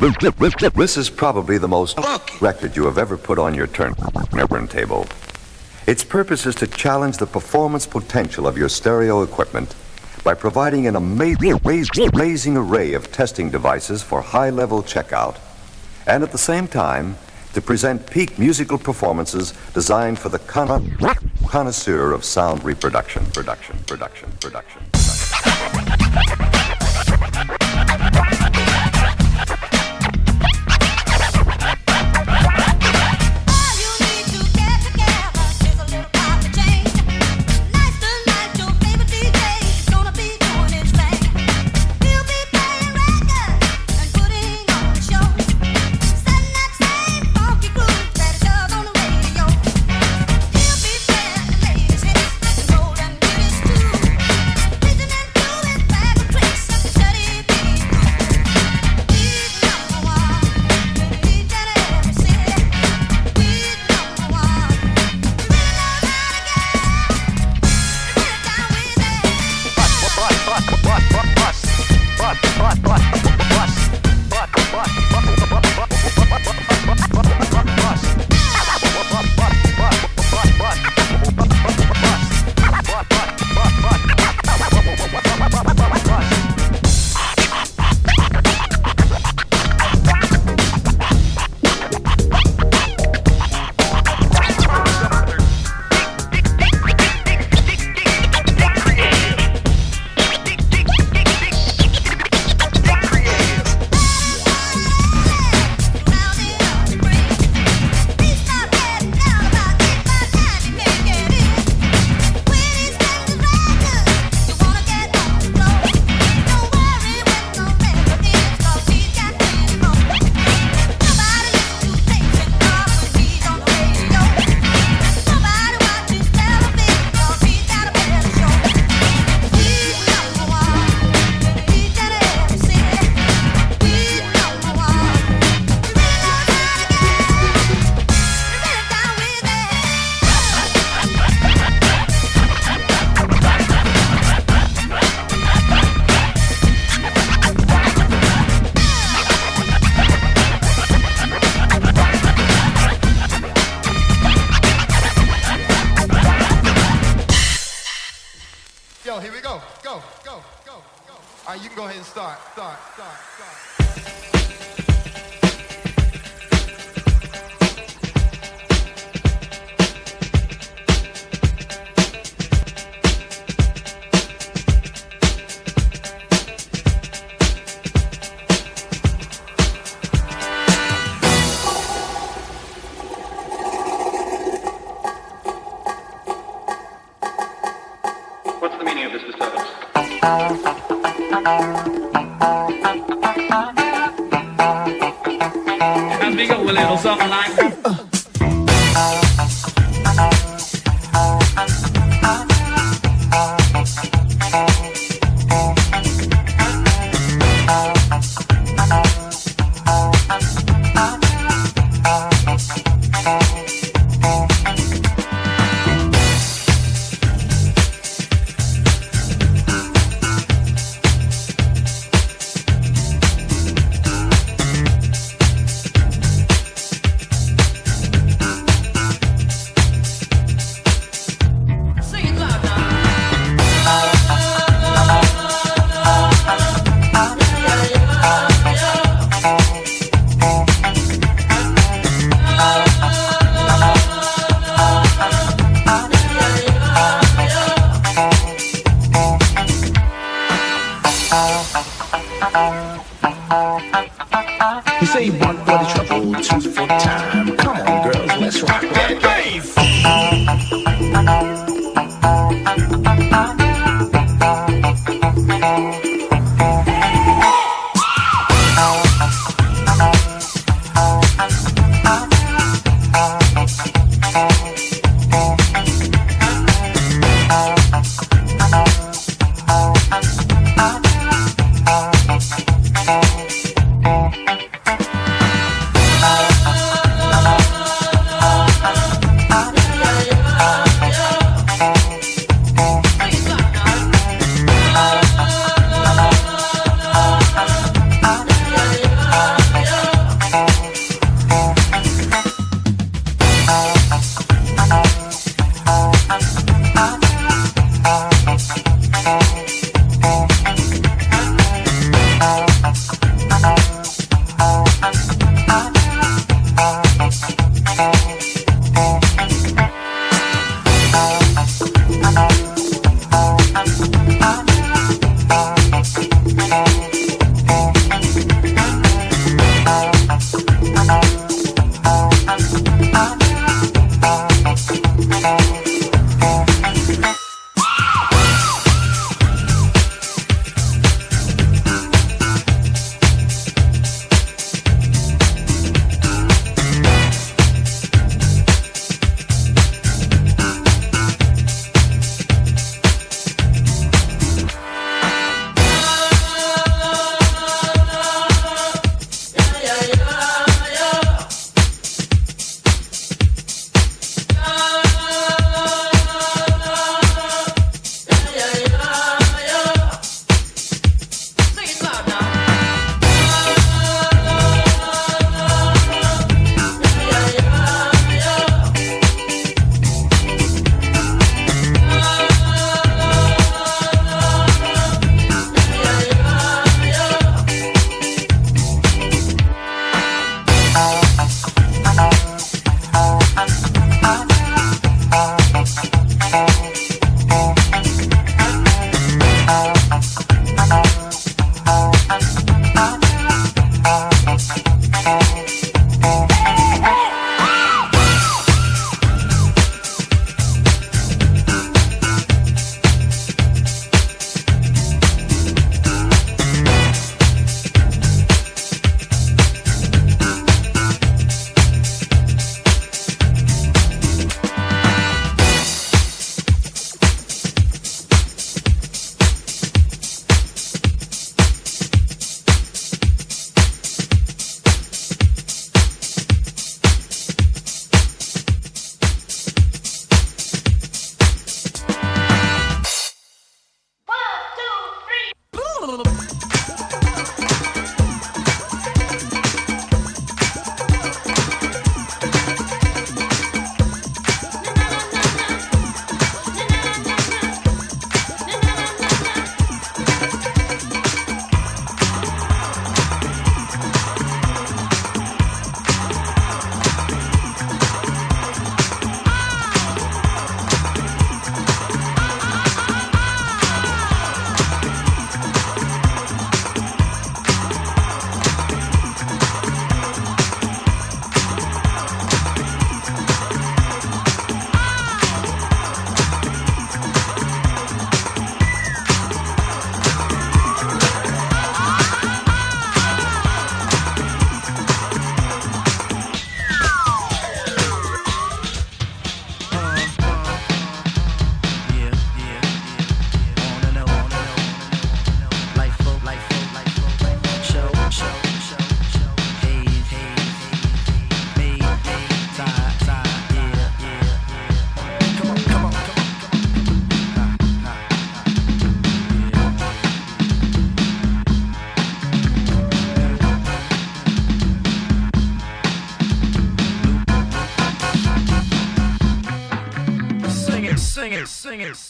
This is probably the most record you have ever put on your turntable. Its purpose is to challenge the performance potential of your stereo equipment by providing an amazing, amazing array of testing devices for high-level checkout, and at the same time, to present peak musical performances designed for the con- connoisseur of sound reproduction, production, production, production. go, go, go. All right, you can go ahead and start, start, start, start. Let's make a little something like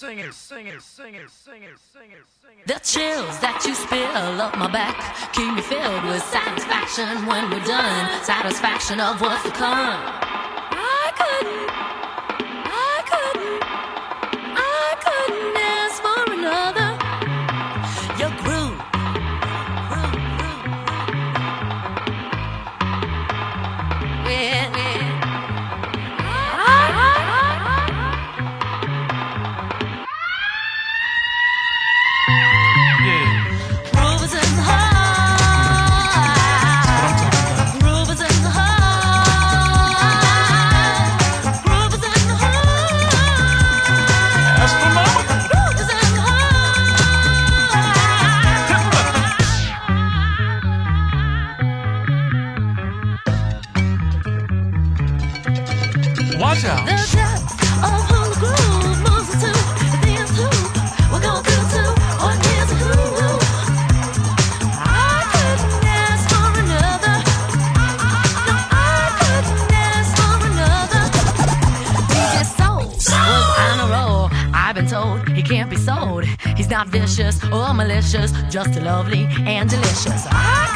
The chills that you spill up my back keep me filled with satisfaction when we're done. Satisfaction of what's to come. just lovely and delicious. I couldn't ask for another. Oh.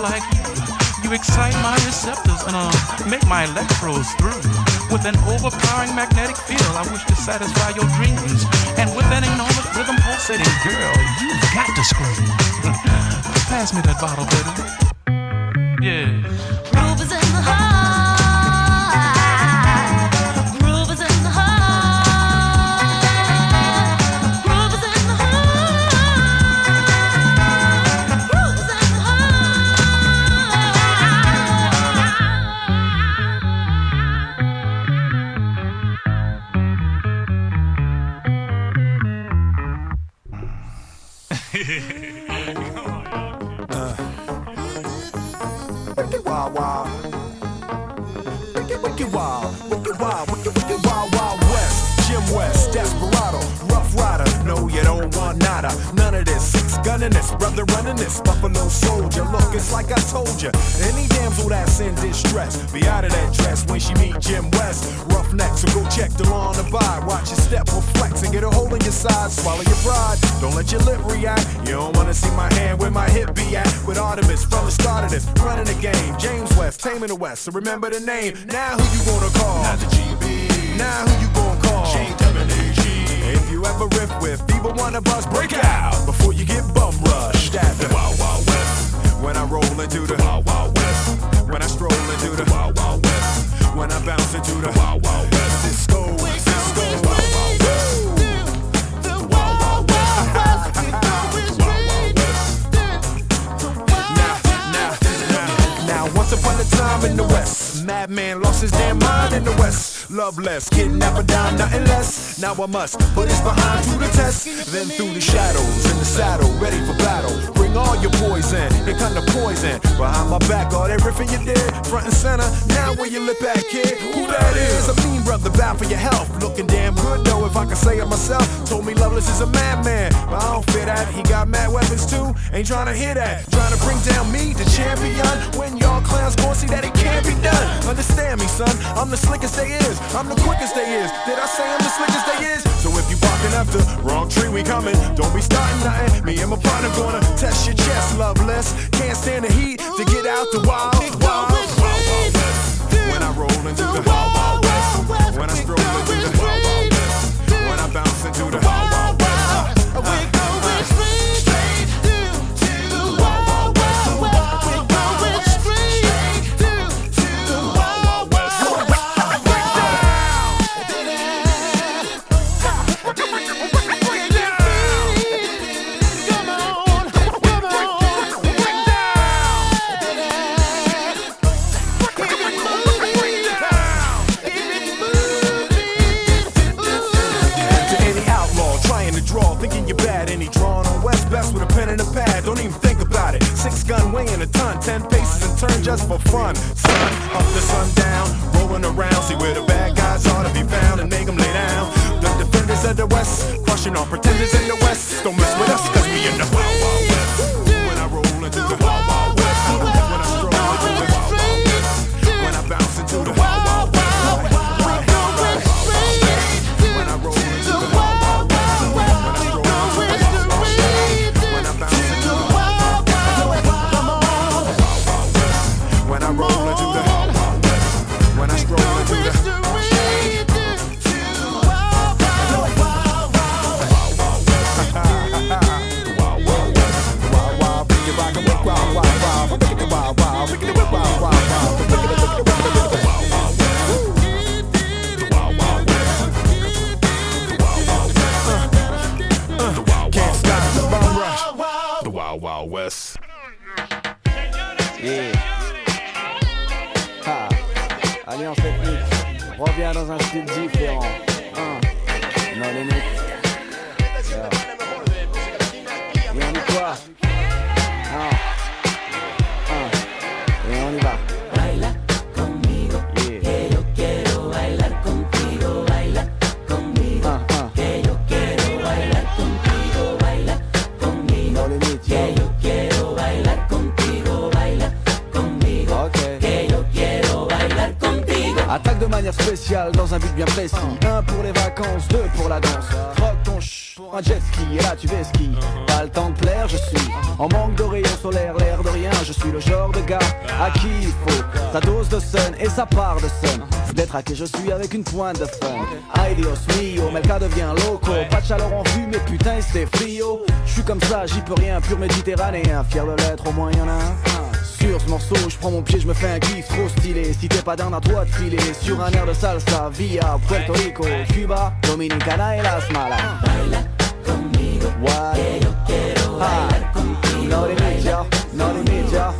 Like you. You excite my receptors and uh, make my electrodes through. With an overpowering magnetic field, I wish to satisfy your dreams. And with that enormous rhythm pulsating, girl, you've got to scream. Pass me that bottle, baby. Yeah. Swallow your pride. Don't let your lip react. You don't wanna see my hand where my hip be at. With Artemis from the start of this, running the game. James West, taming the West. So remember the name. Now who you gonna call? Not the GB. Now who you gonna call? Shane If you ever riff with Fever Wanna Bust, break out before you get bum rushed at the Wild Wild West. When I roll into the Wild Wild West. When I stroll into the Wild Wild West. When I bounce into the Wild Wild West. Disco, disco, Wild Wild in the West, madman lost his damn mind in the West. Loveless, kidnapper down, nothing less. Now I must put his behind to the test. Then through the shadows, in the saddle, ready for battle. Bring all your poison, here kind of poison. Behind my back, all that riffing you did, front and center. Now where you lip at, kid? Who that is? A mean brother, bad for your health. Looking damn good though, if I can say it myself. Told me Loveless is a madman, but I don't fit that. He got mad weapons too, ain't trying to hear that. Trying to bring down me, the champion. When y'all clowns gon' see that it can't be done. Understand me, son, I'm the slickest they is. I'm the quickest they is. Did I say I'm the slickest they is? So if you barking up the wrong tree, we coming. Don't be starting nothing. Me and my partner gonna test your chest, loveless. Can't stand the heat to get out the wild, wild, wild, wild west. When I roll into the wild, wild west. When I stroll into the wild, wild west. When I bounce into the wild, just for fun. Sun up to sundown, rolling around. See where the bad guys are to be found and make them lay down. The defenders of the West, crushing on pretenders in the West. Don't mess with us, cause we in the Wild je suis avec une pointe de fun. Ay Dios mio, Melka devient loco. Pas de chaleur en vue, mais putain c'était frio. Je suis comme ça, j'y peux rien, pur méditerranéen. Fier de l'être, au moins y en a un. Sur ce morceau, je prends mon pied, je me fais un kiff trop stylé. Si t'es pas d'un à toi de filer sur un air de salsa via Puerto Rico, Cuba, Dominicana et Las Malas. Baila conmigo, What? que yo quiero bailar ah. contigo. No limit, yo, no limit, yo. Que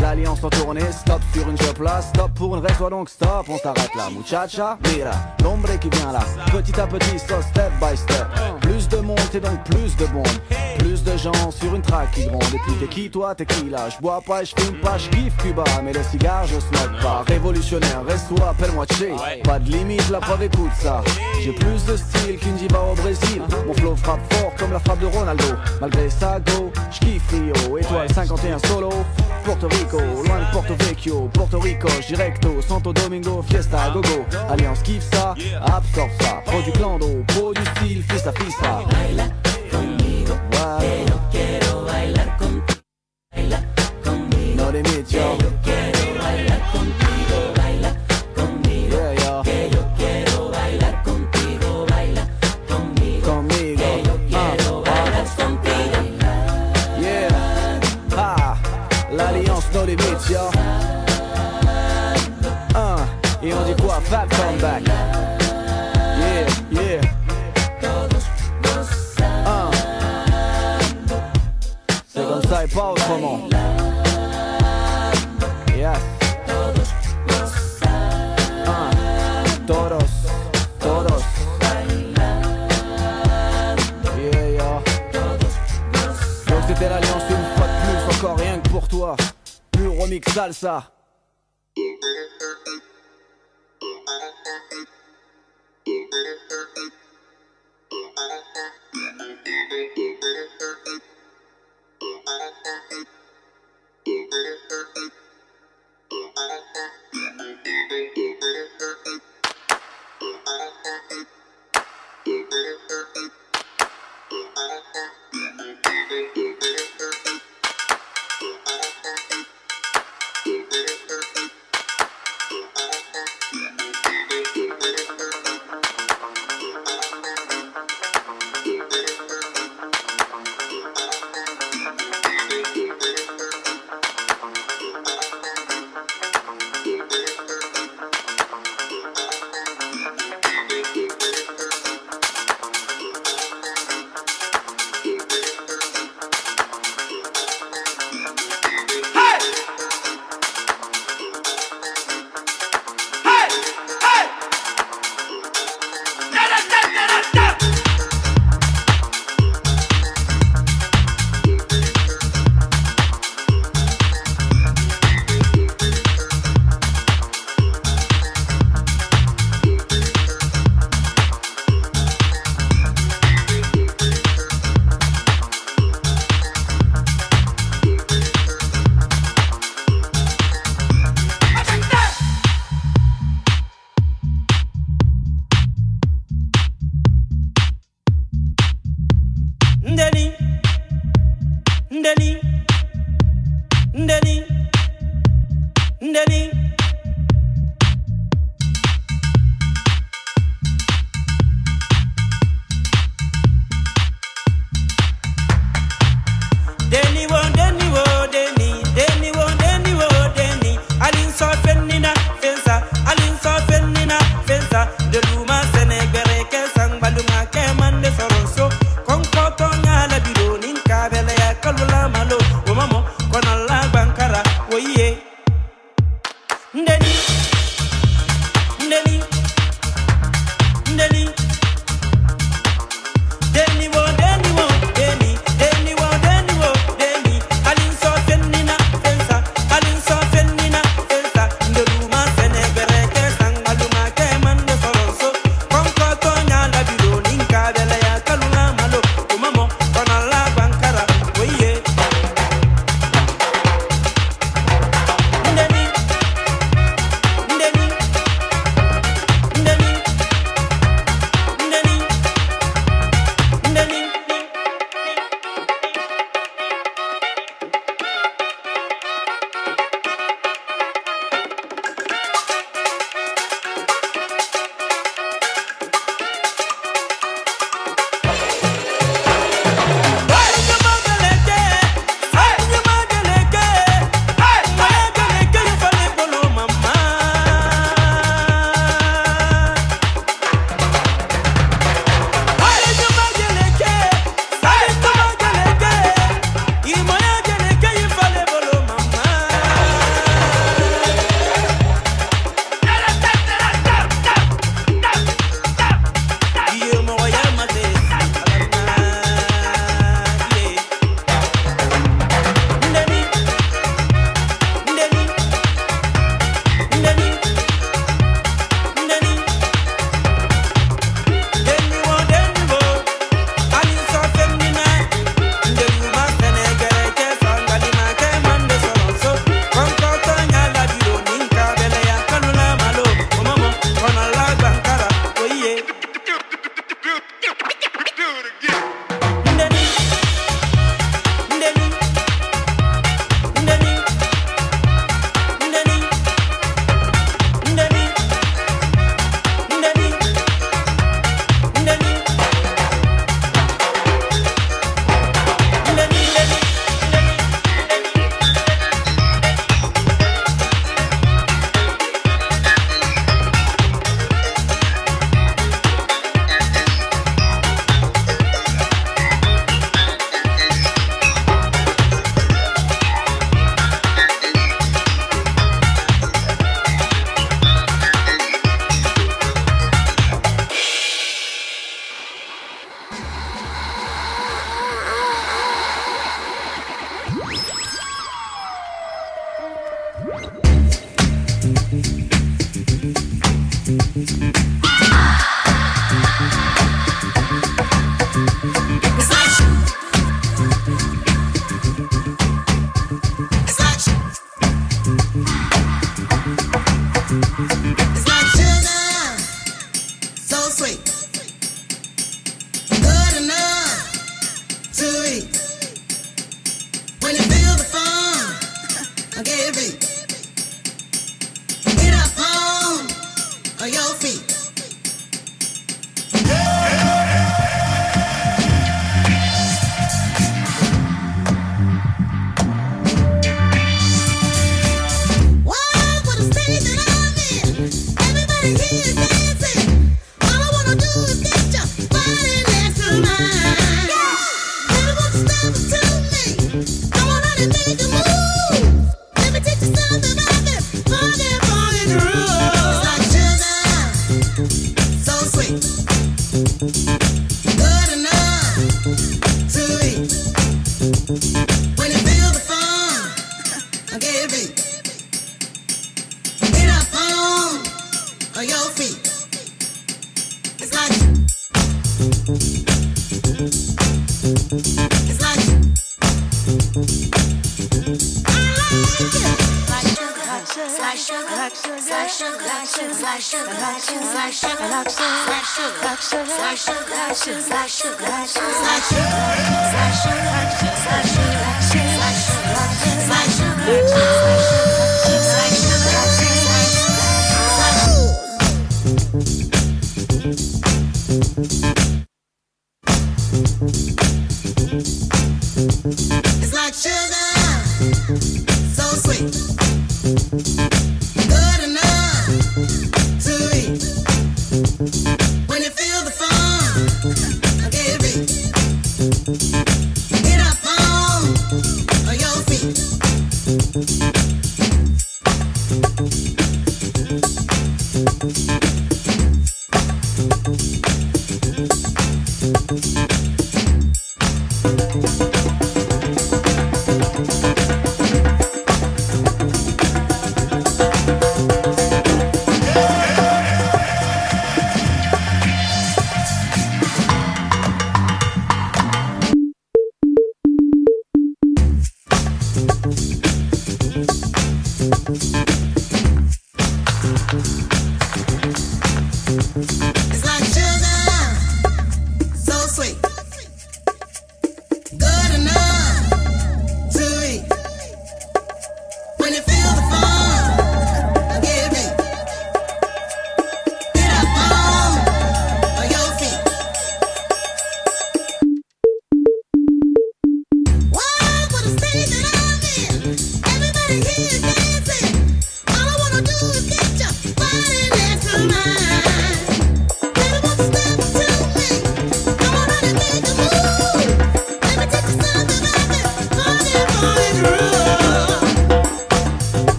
L'alliance en tournée, stop sur une job là, stop pour une reste, donc stop, on s'arrête là. Muchacha, mira, l'ombre qui vient là. Petit à petit, so step by step. Plus de monde et donc plus de bombes. Plus de gens sur une track qui grondent. Et puis t'es qui toi, t'es qui là? Je bois pas, je fume pas, je kiffe Cuba. Mais le cigare, je smoke pas. Révolutionnaire, reste-toi, appelle-moi Che. Pas de limite, la preuve écoute ça. J'ai plus de style qu'une diva au Brésil. Mon flow frappe fort comme la frappe de Ronaldo. Malgré ça, go, je kiffe Rio. Étoile 51 solo. Porto Rico, loin de Porto Vecchio. Porto Rico, directo. Santo Domingo, fiesta, gogo. Alliance kiffe ça, absorbe ça. Produit produit style, fiesta, fiesta. Conmigo, quiero bailar. yo. Uh, et on dit quoi? Fat comeback. Yeah, yeah. Uh. C'est comme ça et pas autrement. remix salsa.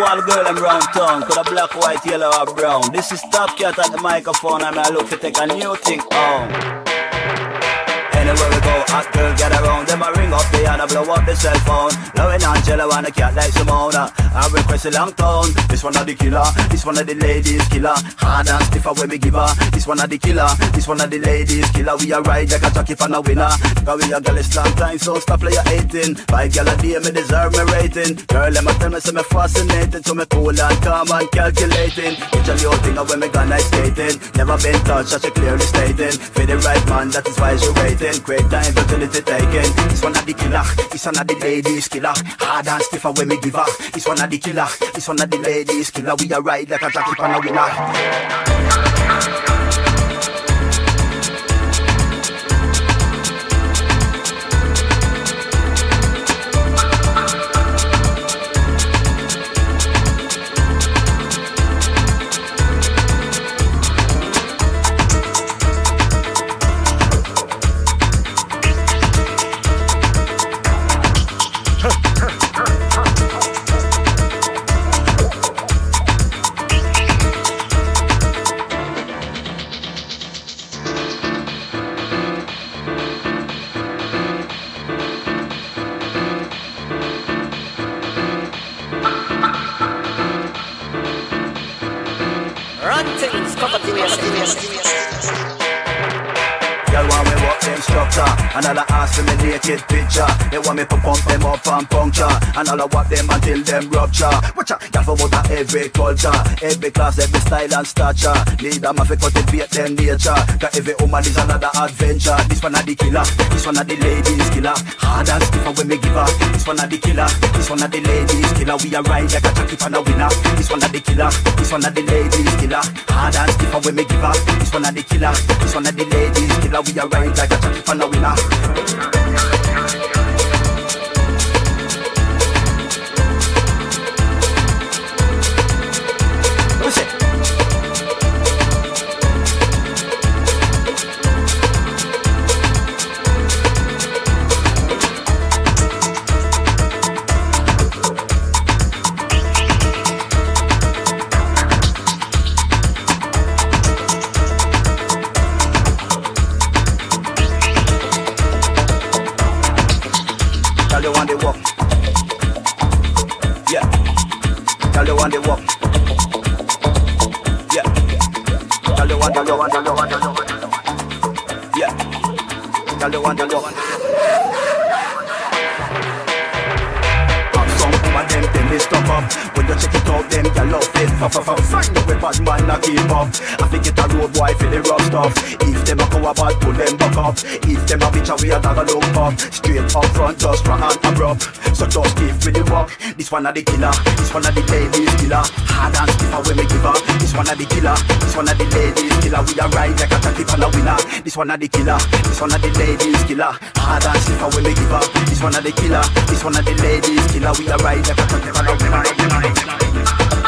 To all the girls around town, could a black, white, yellow or brown. This is Top Cat at the microphone and I look to take a new thing on. Anywhere we go, hot girl get around. Them a ring up the and a blow up the cell phone. Loving Angela and a cat like Simona. I request a long tone. This one of the killer. This one of the ladies killer. Hard and stiffer when we give her. One of the killer. This one of the ladies killer. We a ride like a jockey for a winner. Cause we a girl is long time, so stop play your 18. Five gal a day, me deserve me rating. Girl, let me tell me, say me fascinating. So me cool and calm and calculating. It's a little thing when me gonna skating. Never been touched, as she clearly stating. For the right man, that is why she waiting. Great time, fertility taken. This one of the killer. This one of the ladies killer. Hard and stiffer when me give her. This one of the killer. This one of the ladies killer. We a ride like a jockey on a winner. All I walk them until them rupture. Watch out, y'all from out of every culture. Every class, every style and stature. A man to cultivate them nature. Cause every woman is another adventure. This one of the killer, this one of the ladies killer. Hard and stiffer when me give her This one of the killer, this one of the ladies killer. We a ride like a jockey for a winner. This one of the killer, this one of the ladies killer. Hard and stiffer when me give her This one of the killer, this one of the ladies killer. We a ride like a jockey for a winner You. Yeah. Tell you. Have Fuck, fuck, fuck. Find the bad man not keep up. I think it a road boy for the rough stuff. If them a go a bad, pull them back up. If them a bitch, we a dog a look up. Straight up front, just strong and abrupt. So just give me the walk. This one of the killer. This one of the ladies killer. Hard and stiffer when me give her. This one of the killer. This one of the ladies killer. We a ride like a jockey for a winner. This one of the killer. This one of the ladies killer. Hard and stiffer when me give her. This one of the killer. This one of the ladies killer. We a ride like a jockey for a winner.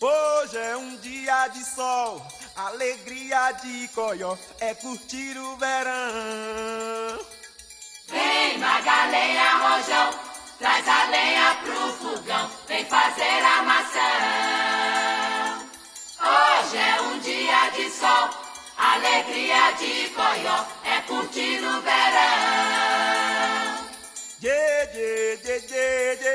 Hoje é um dia de sol, alegria de coió, é curtir o verão. Vem, Magalhães Rojão, traz a lenha pro fogão, vem fazer a maçã. Hoje é um dia de sol, alegria de coió, é curtir o verão. Yeah, yeah, yeah, yeah, yeah.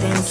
dancing.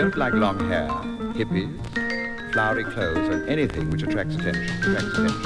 don't like long hair, hippies, flowery clothes, or anything which attracts attention. Attracts attention.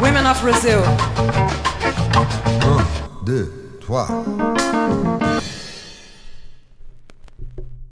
Women of Brazil. Un, deux, trois.